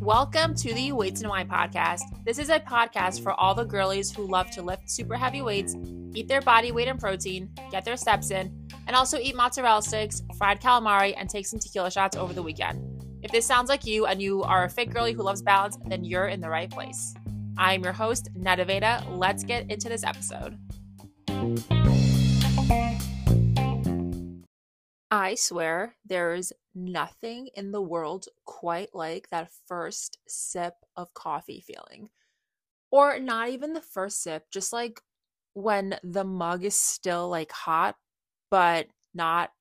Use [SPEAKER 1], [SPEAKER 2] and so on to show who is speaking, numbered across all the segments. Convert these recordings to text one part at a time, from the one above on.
[SPEAKER 1] Welcome to the Weights and Wine podcast. This is a podcast for all the girlies who love to lift super heavy weights, eat their body weight in protein, get their steps in, and also eat mozzarella sticks, fried calamari, and take some tequila shots over the weekend. If this sounds like you and you are a fit girly who loves balance, then you're in the right place. I am your host, Neda Vaeda. Let's get into this episode. I swear there's nothing in the world quite like that first sip of coffee feeling. Or not even the first sip, just like when the mug is still like hot, but not,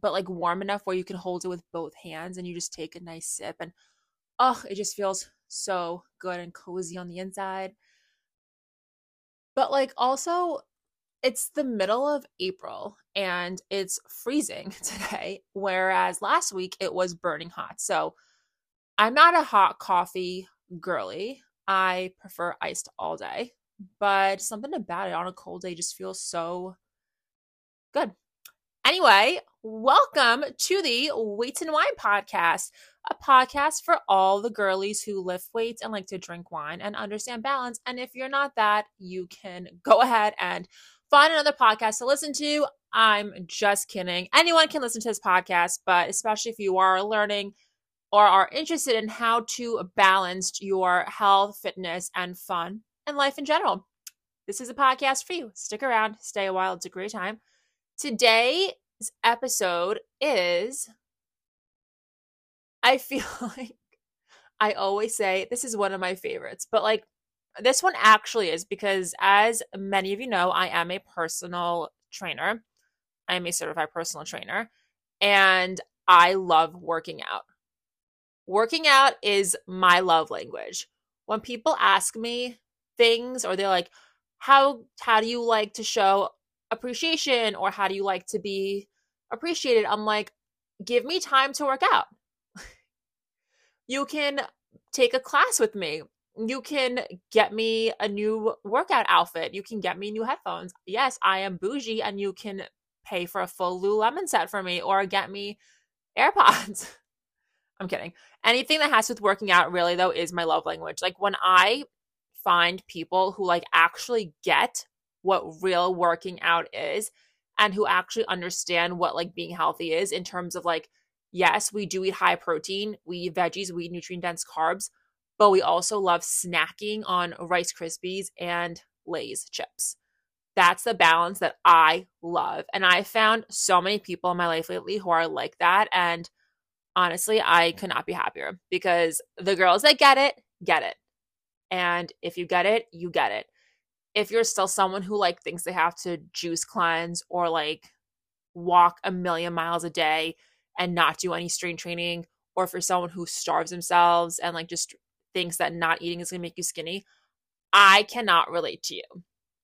[SPEAKER 1] but like warm enough where you can hold it with both hands and you just take a nice sip. And oh, it just feels so good and cozy on the inside. But like also, it's the middle of April and it's freezing today, whereas last week it was burning hot. So I'm not a hot coffee girly. I prefer iced all day, but something about it on a cold day just feels so good. Anyway, welcome to the Weights and Wine podcast, a podcast for all the girlies who lift weights and like to drink wine and understand balance. And if you're not that, you can go ahead and find another podcast to listen to. I'm just kidding. Anyone can listen to this podcast, but especially if you are learning or are interested in how to balance your health, fitness, and fun and life in general. This is a podcast for you. Stick around, stay a while. It's a great time. Today's episode is I feel like I always say this is one of my favorites, but like this one actually is because, as many of you know, I am a personal trainer. I am a certified personal trainer, and I love working out. Working out is my love language. When people ask me things, or they're like, "How how do you like to show appreciation?" or "How do you like to be appreciated?" I'm like, "Give me time to work out." you can take a class with me you can get me a new workout outfit. You can get me new headphones. Yes, I am bougie and you can pay for a full Lululemon set for me or get me AirPods. I'm kidding. Anything that has to with working out really though is my love language. Like when I find people who like actually get what real working out is and who actually understand what like being healthy is in terms of like yes, we do eat high protein, we eat veggies, we eat nutrient dense carbs, but we also love snacking on Rice Krispies and Lay's chips. That's the balance that I love. And I found so many people in my life lately who are like that. And honestly, I could not be happier because the girls that get it, get it. And if you get it, you get it. If you're still someone who like thinks they have to juice cleanse or like walk a million miles a day and not do any strength training, or for someone who starves themselves and like just thinks that not eating is going to make you skinny, I cannot relate to you.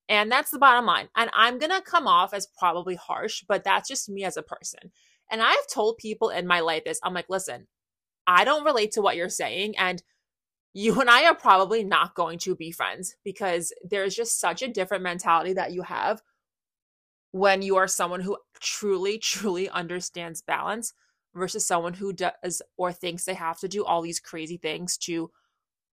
[SPEAKER 1] And that's the bottom line. And I'm going to come off as probably harsh, but that's just me as a person. And I've told people in my life this I'm like, listen, I don't relate to what you're saying. And you and I are probably not going to be friends because there's just such a different mentality that you have when you are someone who truly, truly understands balance versus someone who does or thinks they have to do all these crazy things to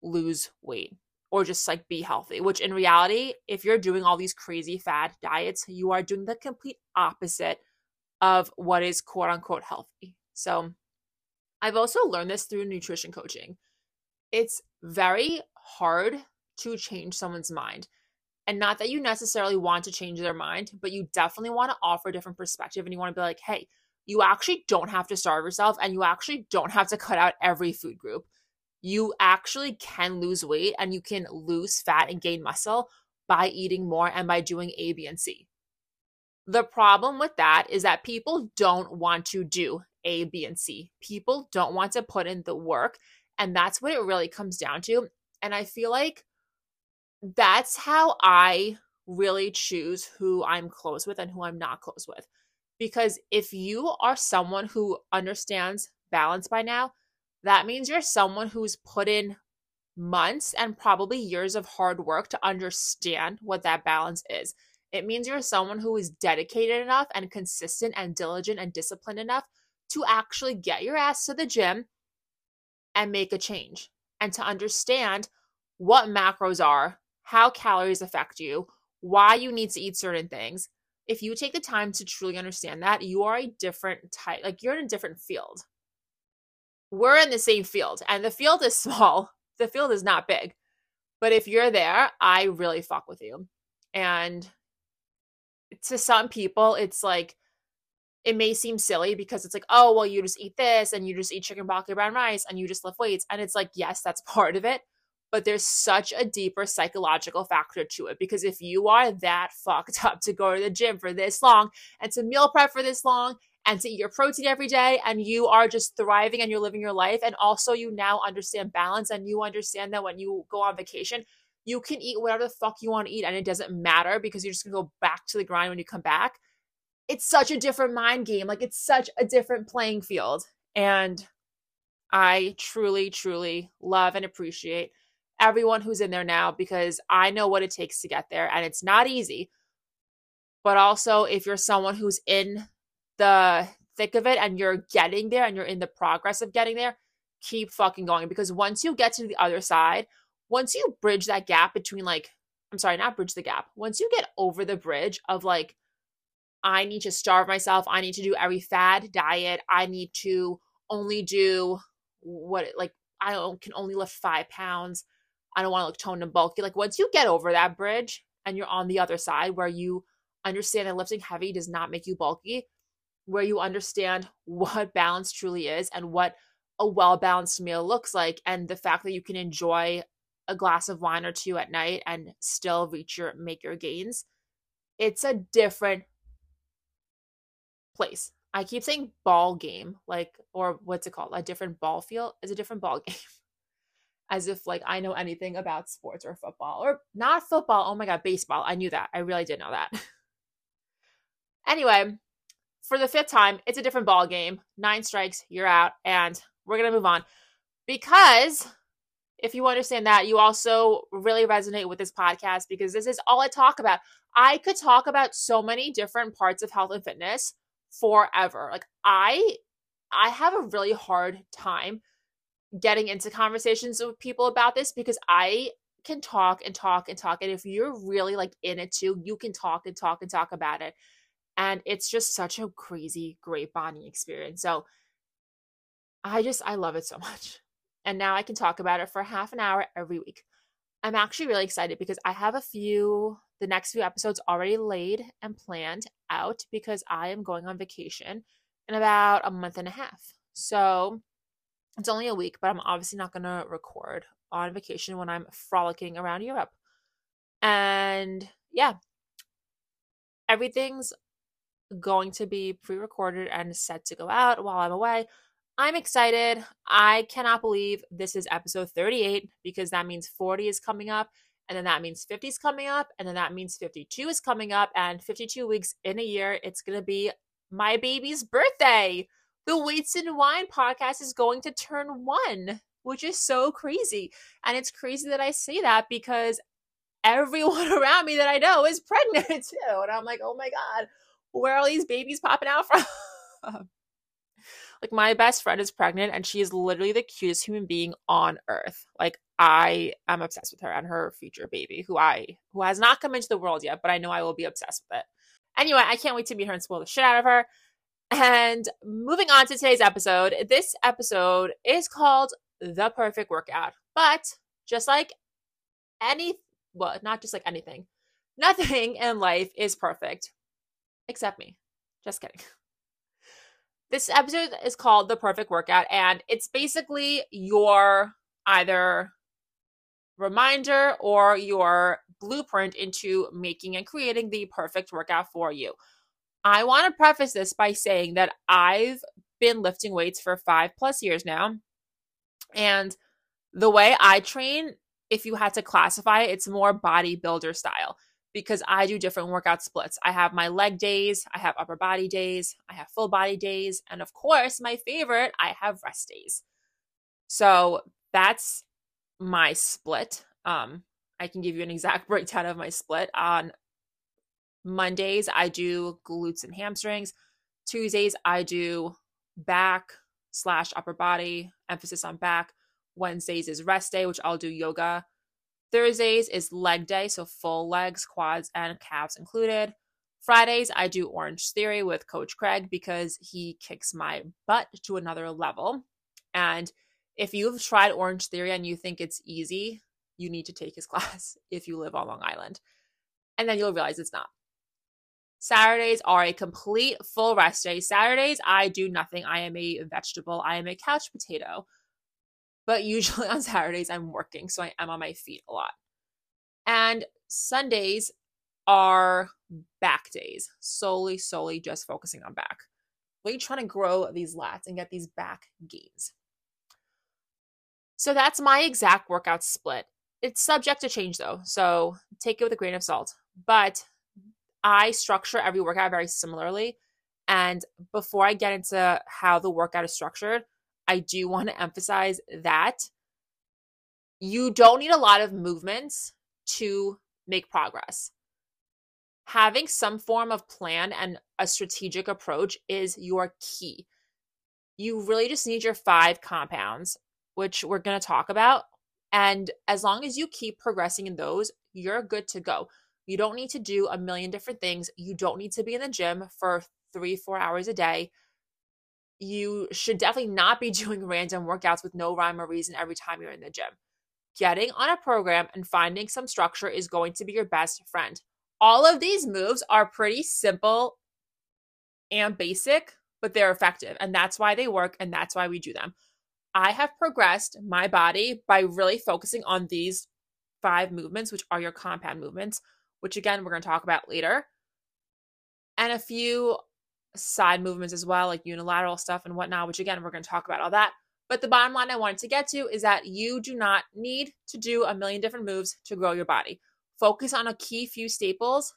[SPEAKER 1] lose weight or just like be healthy, which in reality, if you're doing all these crazy fad diets, you are doing the complete opposite of what is quote unquote healthy. So I've also learned this through nutrition coaching. It's very hard to change someone's mind. And not that you necessarily want to change their mind, but you definitely want to offer a different perspective and you want to be like, hey, you actually don't have to starve yourself and you actually don't have to cut out every food group you actually can lose weight and you can lose fat and gain muscle by eating more and by doing A, B, and C. The problem with that is that people don't want to do A, B, and C. People don't want to put in the work. And that's what it really comes down to. And I feel like that's how I really choose who I'm close with and who I'm not close with. Because if you are someone who understands balance by now, that means you're someone who's put in months and probably years of hard work to understand what that balance is. It means you're someone who is dedicated enough and consistent and diligent and disciplined enough to actually get your ass to the gym and make a change and to understand what macros are, how calories affect you, why you need to eat certain things. If you take the time to truly understand that, you are a different type, like you're in a different field. We're in the same field, and the field is small, the field is not big. But if you're there, I really fuck with you. And to some people, it's like, it may seem silly because it's like, oh, well, you just eat this and you just eat chicken broccoli brown rice and you just lift weights. And it's like, yes, that's part of it. But there's such a deeper psychological factor to it because if you are that fucked up to go to the gym for this long and to meal prep for this long and to eat your protein every day and you are just thriving and you're living your life and also you now understand balance and you understand that when you go on vacation you can eat whatever the fuck you want to eat and it doesn't matter because you're just going to go back to the grind when you come back. It's such a different mind game. Like it's such a different playing field. And i truly truly love and appreciate everyone who's in there now because i know what it takes to get there and it's not easy. But also if you're someone who's in the thick of it and you're getting there and you're in the progress of getting there, keep fucking going because once you get to the other side, once you bridge that gap between like, I'm sorry, not bridge the gap, once you get over the bridge of like, I need to starve myself, I need to do every fad diet, I need to only do what like I can only lift five pounds. I don't want to look toned and bulky. Like once you get over that bridge and you're on the other side where you understand that lifting heavy does not make you bulky, where you understand what balance truly is and what a well balanced meal looks like, and the fact that you can enjoy a glass of wine or two at night and still reach your make your gains. It's a different place. I keep saying ball game, like, or what's it called? A different ball field is a different ball game. As if like I know anything about sports or football or not football. Oh my god, baseball. I knew that. I really did know that. anyway, for the fifth time, it's a different ball game. Nine strikes, you're out, and we're gonna move on because if you understand that, you also really resonate with this podcast because this is all I talk about. I could talk about so many different parts of health and fitness forever. Like I I have a really hard time getting into conversations with people about this because I can talk and talk and talk and if you're really like in it too, you can talk and talk and talk about it. And it's just such a crazy, great bonding experience. So I just, I love it so much. And now I can talk about it for half an hour every week. I'm actually really excited because I have a few, the next few episodes already laid and planned out because I am going on vacation in about a month and a half. So it's only a week, but I'm obviously not going to record on vacation when I'm frolicking around Europe. And yeah, everything's going to be pre recorded and set to go out while I'm away. I'm excited. I cannot believe this is episode 38 because that means 40 is coming up, and then that means 50 is coming up, and then that means 52 is coming up, and 52 weeks in a year, it's going to be my baby's birthday. The Weights and Wine podcast is going to turn one, which is so crazy. And it's crazy that I say that because everyone around me that I know is pregnant too. And I'm like, oh my God, where are these babies popping out from? like my best friend is pregnant and she is literally the cutest human being on earth. Like I am obsessed with her and her future baby, who I who has not come into the world yet, but I know I will be obsessed with it. Anyway, I can't wait to meet her and spoil the shit out of her. And moving on to today's episode, this episode is called The Perfect Workout. But just like any, well, not just like anything, nothing in life is perfect except me. Just kidding. This episode is called The Perfect Workout, and it's basically your either reminder or your blueprint into making and creating the perfect workout for you. I want to preface this by saying that I've been lifting weights for five plus years now. And the way I train, if you had to classify it, it's more bodybuilder style because I do different workout splits. I have my leg days, I have upper body days, I have full body days, and of course, my favorite, I have rest days. So that's my split. Um, I can give you an exact breakdown of my split. On Mondays, I do glutes and hamstrings. Tuesdays, I do back slash upper body, emphasis on back. Wednesdays is rest day, which I'll do yoga. Thursdays is leg day, so full legs, quads, and calves included. Fridays, I do Orange Theory with Coach Craig because he kicks my butt to another level. And if you've tried Orange Theory and you think it's easy, you need to take his class if you live on Long Island. And then you'll realize it's not. Saturdays are a complete full rest day. Saturdays, I do nothing. I am a vegetable, I am a couch potato. But usually on Saturdays, I'm working, so I am on my feet a lot. And Sundays are back days, solely, solely just focusing on back. Really trying to grow these lats and get these back gains. So that's my exact workout split. It's subject to change though, so take it with a grain of salt. But I structure every workout very similarly. And before I get into how the workout is structured, I do want to emphasize that you don't need a lot of movements to make progress. Having some form of plan and a strategic approach is your key. You really just need your five compounds, which we're going to talk about. And as long as you keep progressing in those, you're good to go. You don't need to do a million different things. You don't need to be in the gym for three, four hours a day. You should definitely not be doing random workouts with no rhyme or reason every time you're in the gym. Getting on a program and finding some structure is going to be your best friend. All of these moves are pretty simple and basic, but they're effective. And that's why they work and that's why we do them. I have progressed my body by really focusing on these five movements, which are your compound movements which again, we're going to talk about later, and a few side movements as well, like unilateral stuff and whatnot, which again, we're going to talk about all that. But the bottom line I wanted to get to is that you do not need to do a million different moves to grow your body. Focus on a key few staples.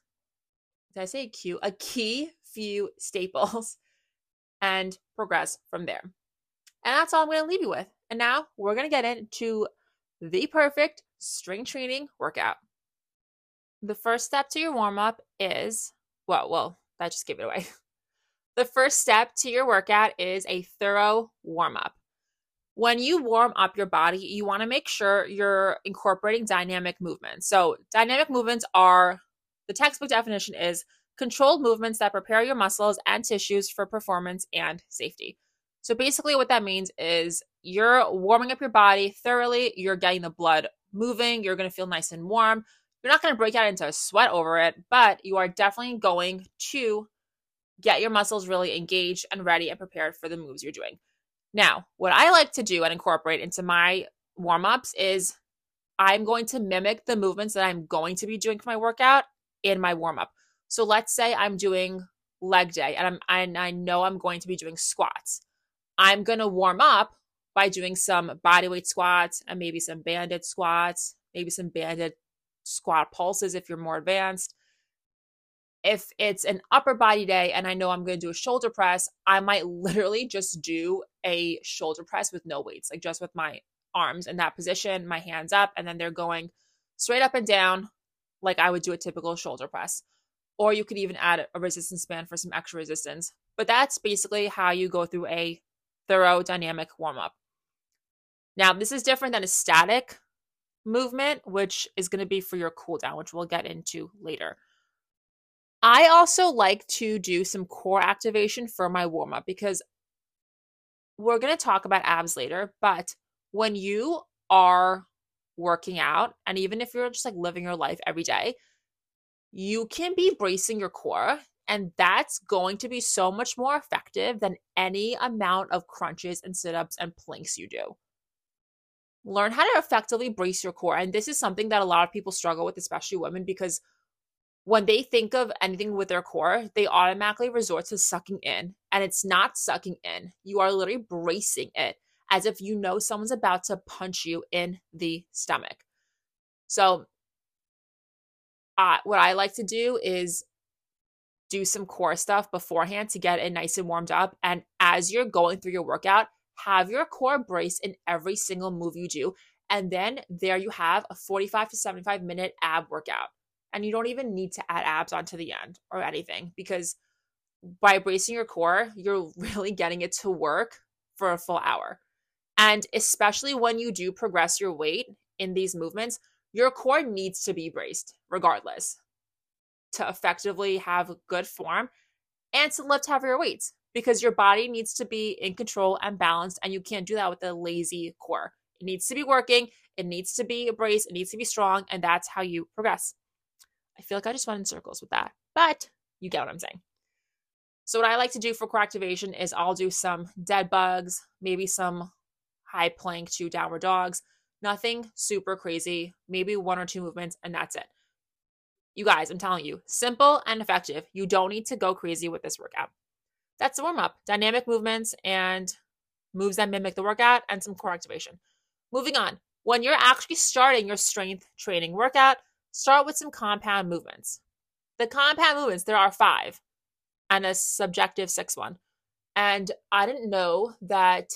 [SPEAKER 1] Did I say Q? A key few staples and progress from there. And that's all I'm going to leave you with. And now we're going to get into the perfect strength training workout the first step to your warm up is well, well, that just gave it away. The first step to your workout is a thorough warm up. When you warm up your body, you want to make sure you're incorporating dynamic movements. So, dynamic movements are the textbook definition is controlled movements that prepare your muscles and tissues for performance and safety. So, basically, what that means is you're warming up your body thoroughly, you're getting the blood moving, you're going to feel nice and warm. You're not going to break out into a sweat over it, but you are definitely going to get your muscles really engaged and ready and prepared for the moves you're doing. Now, what I like to do and incorporate into my warm ups is I'm going to mimic the movements that I'm going to be doing for my workout in my warm up. So let's say I'm doing leg day and I'm and I know I'm going to be doing squats. I'm going to warm up by doing some bodyweight squats and maybe some banded squats, maybe some banded squat pulses if you're more advanced. If it's an upper body day and I know I'm going to do a shoulder press, I might literally just do a shoulder press with no weights, like just with my arms in that position, my hands up, and then they're going straight up and down like I would do a typical shoulder press. Or you could even add a resistance band for some extra resistance. But that's basically how you go through a thorough dynamic warm up. Now, this is different than a static movement, which is going to be for your cool down, which we'll get into later. I also like to do some core activation for my warm up because we're going to talk about abs later. But when you are working out, and even if you're just like living your life every day, you can be bracing your core. And that's going to be so much more effective than any amount of crunches and sit ups and planks you do learn how to effectively brace your core. And this is something that a lot of people struggle with, especially women, because when they think of anything with their core, they automatically resort to sucking in. And it's not sucking in, you are literally bracing it as if you know someone's about to punch you in the stomach. So, uh, what I like to do is do some core stuff beforehand to get it nice and warmed up. And as you're going through your workout, have your core brace in every single move you do. And then there you have a 45 to 75 minute ab workout. And you don't even need to add abs onto the end or anything because by bracing your core, you're really getting it to work for a full hour. And especially when you do progress your weight in these movements, your core needs to be braced regardless to effectively have good form and to lift heavier weights because your body needs to be in control and balanced. And you can't do that with a lazy core. It needs to be working, it needs to be braced, it needs to be strong. And that's how you progress. I feel like I just went in circles with that, but you get what I'm saying. So, what I like to do for core activation is I'll do some dead bugs, maybe some high plank to downward dogs, nothing super crazy, maybe one or two movements, and that's it. You guys, I'm telling you, simple and effective. You don't need to go crazy with this workout. That's the warm up dynamic movements and moves that mimic the workout and some core activation. Moving on, when you're actually starting your strength training workout, start with some compound movements. The compound movements, there are five and a subjective six one. And I didn't know that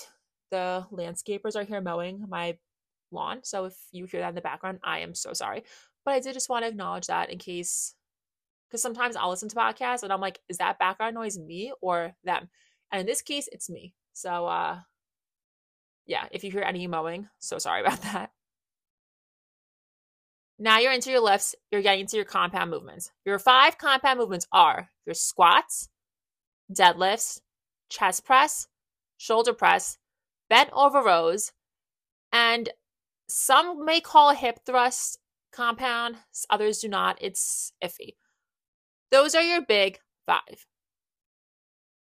[SPEAKER 1] the landscapers are here mowing my lawn. So if you hear that in the background, I am so sorry. But I did just want to acknowledge that in case, because sometimes I'll listen to podcasts and I'm like, is that background noise me or them? And in this case, it's me. So, uh, yeah, if you hear any mowing, so sorry about that. Now you're into your lifts, you're getting into your compound movements. Your five compound movements are your squats, deadlifts, chest press, shoulder press, bent over rows, and some may call hip thrust compound, others do not. It's iffy. Those are your big five.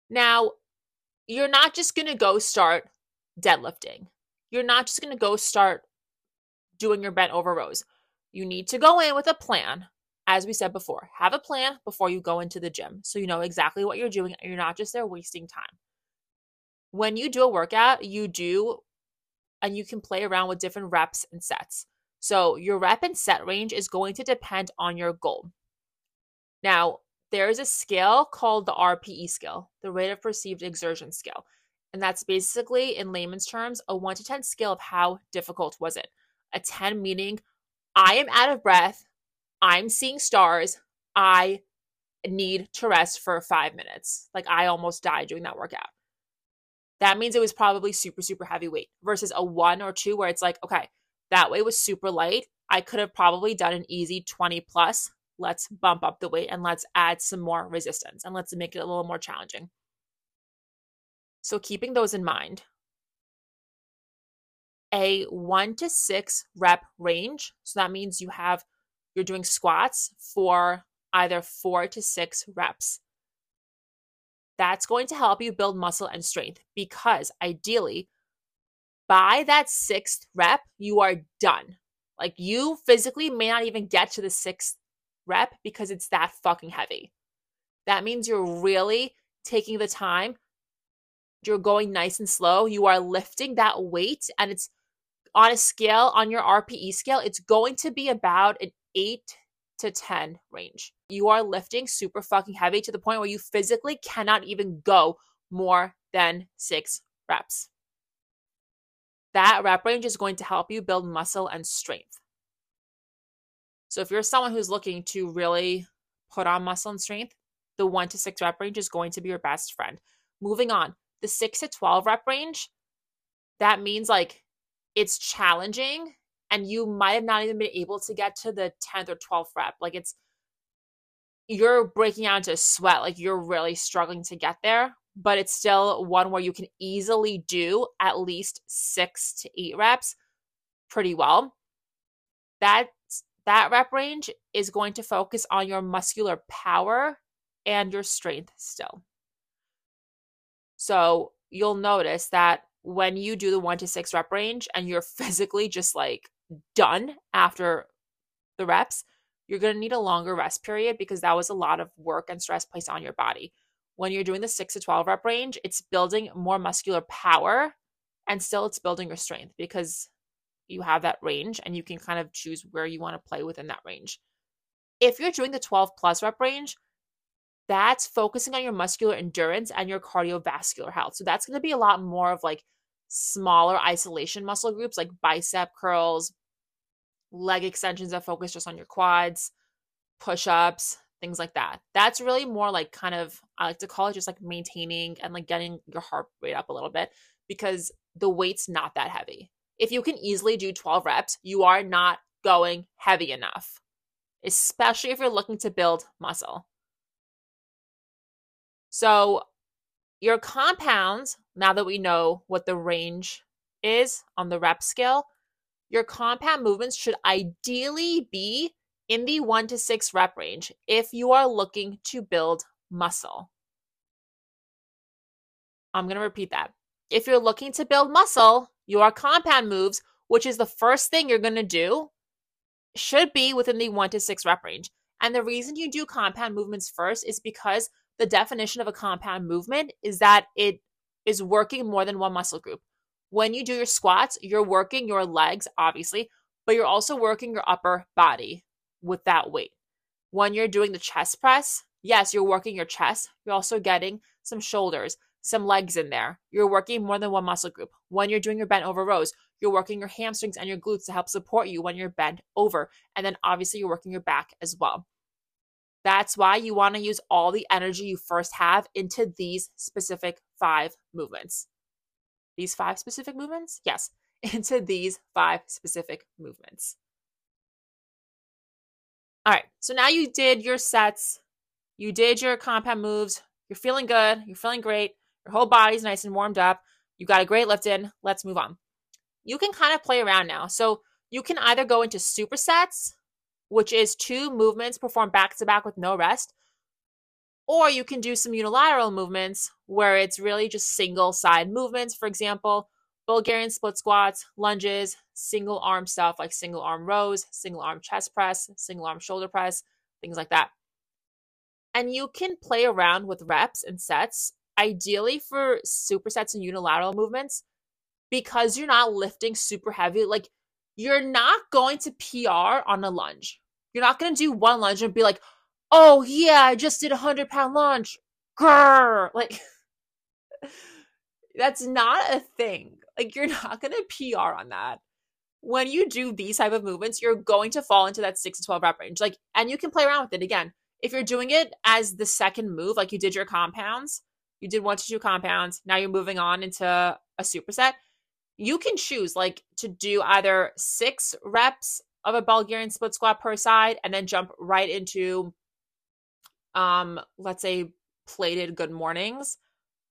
[SPEAKER 1] Now, you're not just going to go start deadlifting. You're not just going to go start doing your bent over rows. You need to go in with a plan. As we said before, have a plan before you go into the gym so you know exactly what you're doing and you're not just there wasting time. When you do a workout, you do and you can play around with different reps and sets. So your rep and set range is going to depend on your goal. Now, there is a scale called the RPE scale, the rate of perceived exertion scale. And that's basically, in layman's terms, a 1 to 10 scale of how difficult was it. A 10 meaning I am out of breath. I'm seeing stars. I need to rest for five minutes. Like I almost died doing that workout. That means it was probably super, super heavy weight versus a one or two where it's like, okay, that weight was super light. I could have probably done an easy 20 plus. Let's bump up the weight and let's add some more resistance and let's make it a little more challenging. So, keeping those in mind, a one to six rep range. So that means you have, you're doing squats for either four to six reps. That's going to help you build muscle and strength because ideally, by that sixth rep, you are done. Like you physically may not even get to the sixth rep because it's that fucking heavy. That means you're really taking the time. You're going nice and slow. You are lifting that weight and it's on a scale, on your RPE scale, it's going to be about an eight to 10 range. You are lifting super fucking heavy to the point where you physically cannot even go more than six reps. That rep range is going to help you build muscle and strength. So, if you're someone who's looking to really put on muscle and strength, the one to six rep range is going to be your best friend. Moving on, the six to 12 rep range, that means like it's challenging and you might have not even been able to get to the 10th or 12th rep. Like it's, you're breaking out into sweat. Like you're really struggling to get there, but it's still one where you can easily do at least six to eight reps pretty well. That, that rep range is going to focus on your muscular power and your strength still. So you'll notice that when you do the one to six rep range and you're physically just like done after the reps, you're going to need a longer rest period because that was a lot of work and stress placed on your body. When you're doing the six to 12 rep range, it's building more muscular power and still it's building your strength because you have that range and you can kind of choose where you want to play within that range. If you're doing the 12 plus rep range, that's focusing on your muscular endurance and your cardiovascular health. So that's going to be a lot more of like smaller isolation muscle groups like bicep curls, leg extensions that focus just on your quads, push ups, things like that. That's really more like kind of, I like to call it just like maintaining and like getting your heart rate up a little bit because the weight's not that heavy. If you can easily do 12 reps, you are not going heavy enough, especially if you're looking to build muscle. So, your compounds, now that we know what the range is on the rep scale, your compound movements should ideally be in the one to six rep range if you are looking to build muscle. I'm going to repeat that. If you're looking to build muscle, your compound moves, which is the first thing you're going to do, should be within the one to six rep range. And the reason you do compound movements first is because the definition of a compound movement is that it is working more than one muscle group. When you do your squats, you're working your legs, obviously, but you're also working your upper body with that weight. When you're doing the chest press, yes, you're working your chest. You're also getting some shoulders, some legs in there. You're working more than one muscle group. When you're doing your bent over rows, you're working your hamstrings and your glutes to help support you when you're bent over. And then obviously, you're working your back as well. That's why you want to use all the energy you first have into these specific five movements. These five specific movements? Yes, into these five specific movements. All right, so now you did your sets, you did your compound moves, you're feeling good, you're feeling great, your whole body's nice and warmed up, you got a great lift in. Let's move on. You can kind of play around now. So you can either go into supersets, which is two movements performed back to back with no rest, or you can do some unilateral movements where it's really just single side movements. For example, Bulgarian split squats, lunges, single arm stuff like single arm rows, single arm chest press, single arm shoulder press, things like that. And you can play around with reps and sets, ideally for supersets and unilateral movements, because you're not lifting super heavy. Like, you're not going to PR on a lunge. You're not going to do one lunge and be like, oh, yeah, I just did a 100 pound lunge. Grrr. Like, that's not a thing. Like you're not to PR on that. When you do these type of movements, you're going to fall into that 6 to 12 rep range. Like and you can play around with it again. If you're doing it as the second move like you did your compounds, you did one to two compounds, now you're moving on into a superset, you can choose like to do either 6 reps of a Bulgarian split squat per side and then jump right into um let's say plated good mornings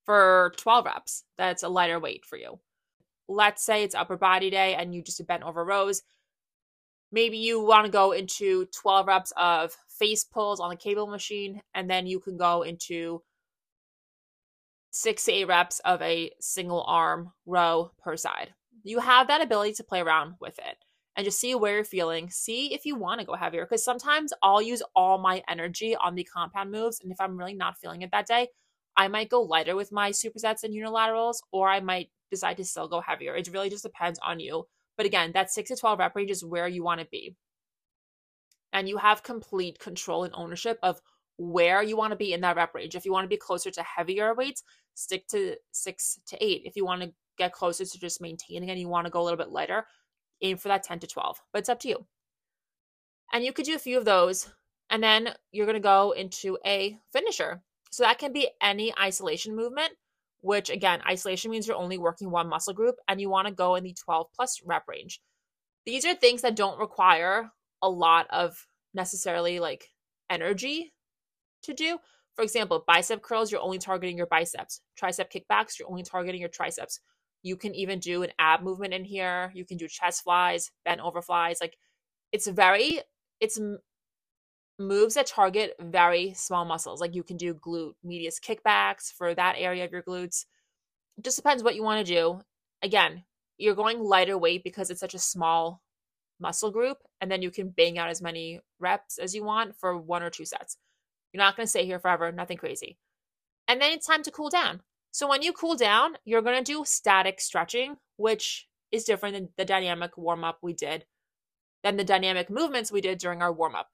[SPEAKER 1] for 12 reps. That's a lighter weight for you let's say it's upper body day and you just bent over rows. Maybe you want to go into 12 reps of face pulls on the cable machine, and then you can go into six to eight reps of a single arm row per side. You have that ability to play around with it and just see where you're feeling. See if you want to go heavier because sometimes I'll use all my energy on the compound moves. And if I'm really not feeling it that day, I might go lighter with my supersets and unilaterals, or I might decide to still go heavier. It really just depends on you. But again, that 6 to 12 rep range is where you want to be. And you have complete control and ownership of where you want to be in that rep range. If you want to be closer to heavier weights, stick to 6 to 8. If you want to get closer to just maintaining and you want to go a little bit lighter, aim for that 10 to 12. But it's up to you. And you could do a few of those and then you're going to go into a finisher. So that can be any isolation movement which again, isolation means you're only working one muscle group and you want to go in the 12 plus rep range. These are things that don't require a lot of necessarily like energy to do. For example, bicep curls, you're only targeting your biceps. Tricep kickbacks, you're only targeting your triceps. You can even do an ab movement in here. You can do chest flies, bent over flies. Like it's very, it's moves that target very small muscles. Like you can do glute medius kickbacks for that area of your glutes. It just depends what you want to do. Again, you're going lighter weight because it's such a small muscle group, and then you can bang out as many reps as you want for one or two sets. You're not going to stay here forever, nothing crazy. And then it's time to cool down. So when you cool down, you're going to do static stretching, which is different than the dynamic warm up we did, than the dynamic movements we did during our warm up.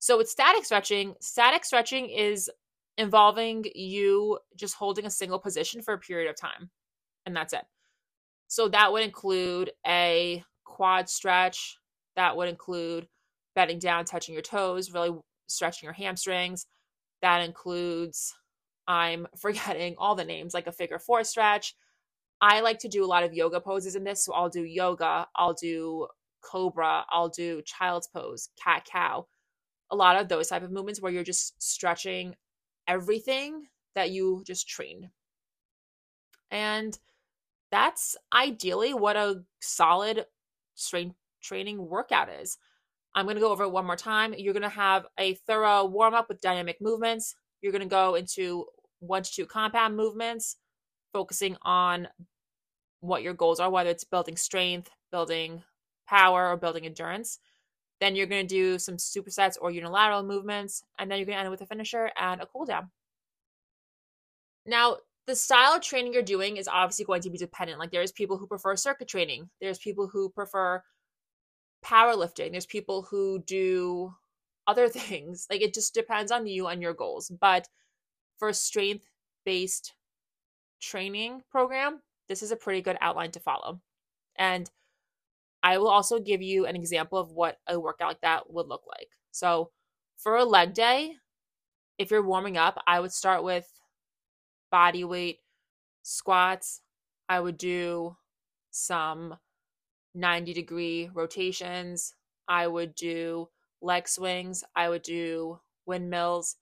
[SPEAKER 1] So with static stretching, static stretching is involving you just holding a single position for a period of time. And that's it. So that would include a quad stretch, that would include bending down, touching your toes, really stretching your hamstrings. That includes, I'm forgetting all the names, like a figure four stretch. I like to do a lot of yoga poses in this. So I'll do yoga, I'll do cobra, I'll do child's pose, cat cow. A lot of those type of movements where you're just stretching everything that you just trained. And that's ideally what a solid strength training workout is. I'm going to go over it one more time. You're going to have a thorough warm up with dynamic movements. You're going to go into one to two compound movements, focusing on what your goals are, whether it's building strength, building power, or building endurance. Then you're going to do some supersets or unilateral movements, and then you're going to end with a finisher and a cool down. Now, the style of training you're doing is obviously going to be dependent. Like there's people who prefer circuit training. There's people who prefer powerlifting. There's people who do other things. Like it just depends on you and your goals. But for a strength based training program, this is a pretty good outline to follow. And I will also give you an example of what a workout like that would look like. So for a leg day, if you're warming up, I would start with body weight squats. I would do some 90 degree rotations. I would do leg swings. I would do windmills.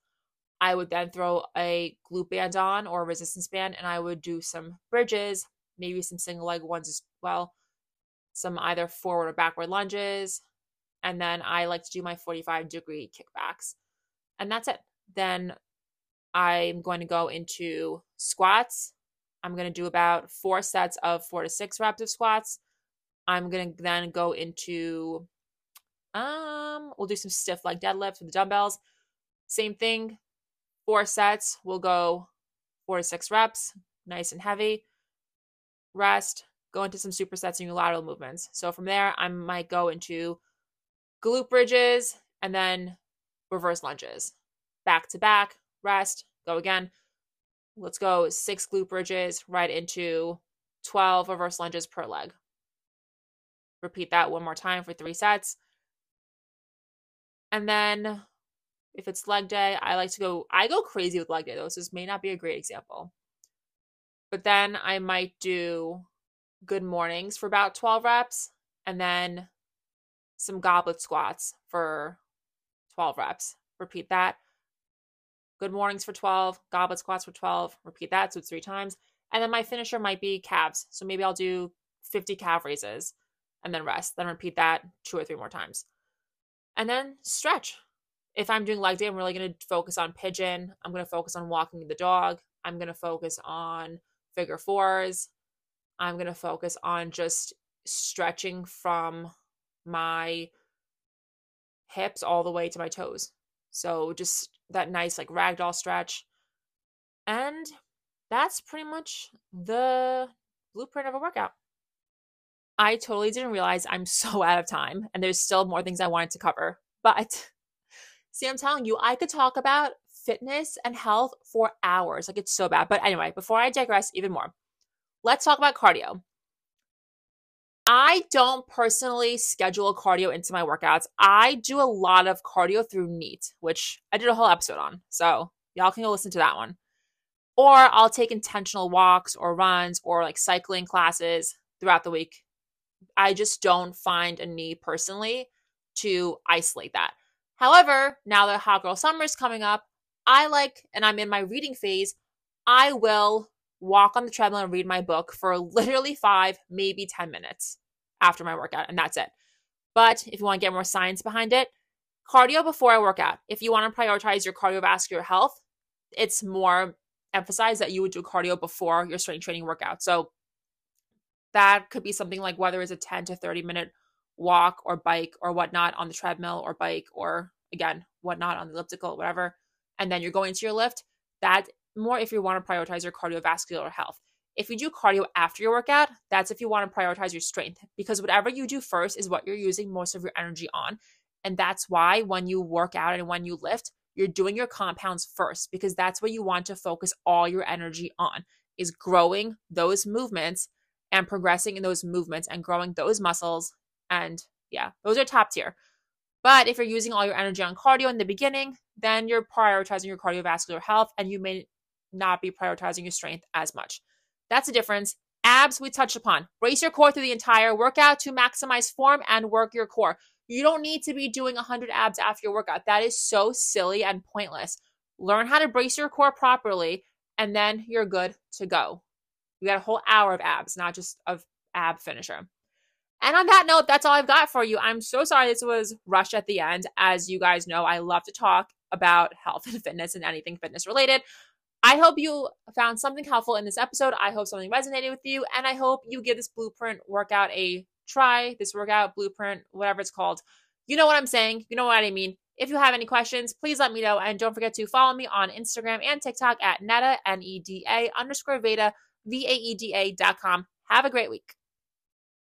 [SPEAKER 1] I would then throw a glute band on or a resistance band and I would do some bridges, maybe some single leg ones as well, some either forward or backward lunges. And then I like to do my 45 degree kickbacks. And that's it. Then I'm going to go into squats. I'm going to do about four sets of four to six reps of squats. I'm going to then go into, um, we'll do some stiff leg deadlifts with the dumbbells. Same thing, four sets. We'll go four to six reps, nice and heavy. Rest, go into some supersets and unilateral movements. So from there, I might go into glute bridges and then reverse lunges, back to back, rest, go again. Let's go six glute bridges right into 12 reverse lunges per leg. Repeat that one more time for three sets. And then if it's leg day, I like to go, I go crazy with leg day though. So this may not be a great example. But then I might do good mornings for about 12 reps and then some goblet squats for 12 reps. Repeat that good mornings for 12, goblet squats for 12, repeat that. So it's three times. And then my finisher might be calves. So maybe I'll do 50 calf raises and then rest. Then repeat that two or three more times. And then stretch. If I'm doing leg day, I'm really going to focus on pigeon. I'm going to focus on walking the dog. I'm going to focus on figure fours. I'm going to focus on just stretching from my hips all the way to my toes. So just that nice like ragdoll stretch. And that's pretty much the blueprint of a workout. I totally didn't realize I'm so out of time and there's still more things I wanted to cover. But see, I'm telling you, I could talk about fitness and health for hours. Like it's so bad. But anyway, before I digress even more, let's talk about cardio. I don't personally schedule cardio into my workouts. I do a lot of cardio through Neat, which I did a whole episode on. So y'all can go listen to that one. Or I'll take intentional walks or runs or like cycling classes throughout the week. I just don't find a need personally to isolate that. However, now that Hot Girl Summer is coming up, I like, and I'm in my reading phase, I will walk on the treadmill and read my book for literally five, maybe 10 minutes after my workout, and that's it. But if you want to get more science behind it, cardio before I work out. If you want to prioritize your cardiovascular health, it's more emphasized that you would do cardio before your strength training workout. So that could be something like whether it's a 10 to 30 minute walk or bike or whatnot on the treadmill or bike or again, whatnot on the elliptical, whatever. And then you're going to your lift. That more if you want to prioritize your cardiovascular health. If you do cardio after your workout, that's if you want to prioritize your strength because whatever you do first is what you're using most of your energy on. And that's why when you work out and when you lift, you're doing your compounds first because that's what you want to focus all your energy on is growing those movements and progressing in those movements and growing those muscles and yeah, those are top tier. But if you're using all your energy on cardio in the beginning, then you're prioritizing your cardiovascular health and you may not be prioritizing your strength as much. That's the difference. Abs, we touched upon. Brace your core through the entire workout to maximize form and work your core. You don't need to be doing 100 abs after your workout. That is so silly and pointless. Learn how to brace your core properly, and then you're good to go. You got a whole hour of abs, not just of ab finisher. And on that note, that's all I've got for you. I'm so sorry this was rushed at the end. As you guys know, I love to talk about health and fitness and anything fitness related. I hope you found something helpful in this episode. I hope something resonated with you. And I hope you give this blueprint workout a try, this workout blueprint, whatever it's called. You know what I'm saying. You know what I mean. If you have any questions, please let me know. And don't forget to follow me on Instagram and TikTok at Neda, N E D A underscore Vaeda, V A E D A dot com. Have a great week.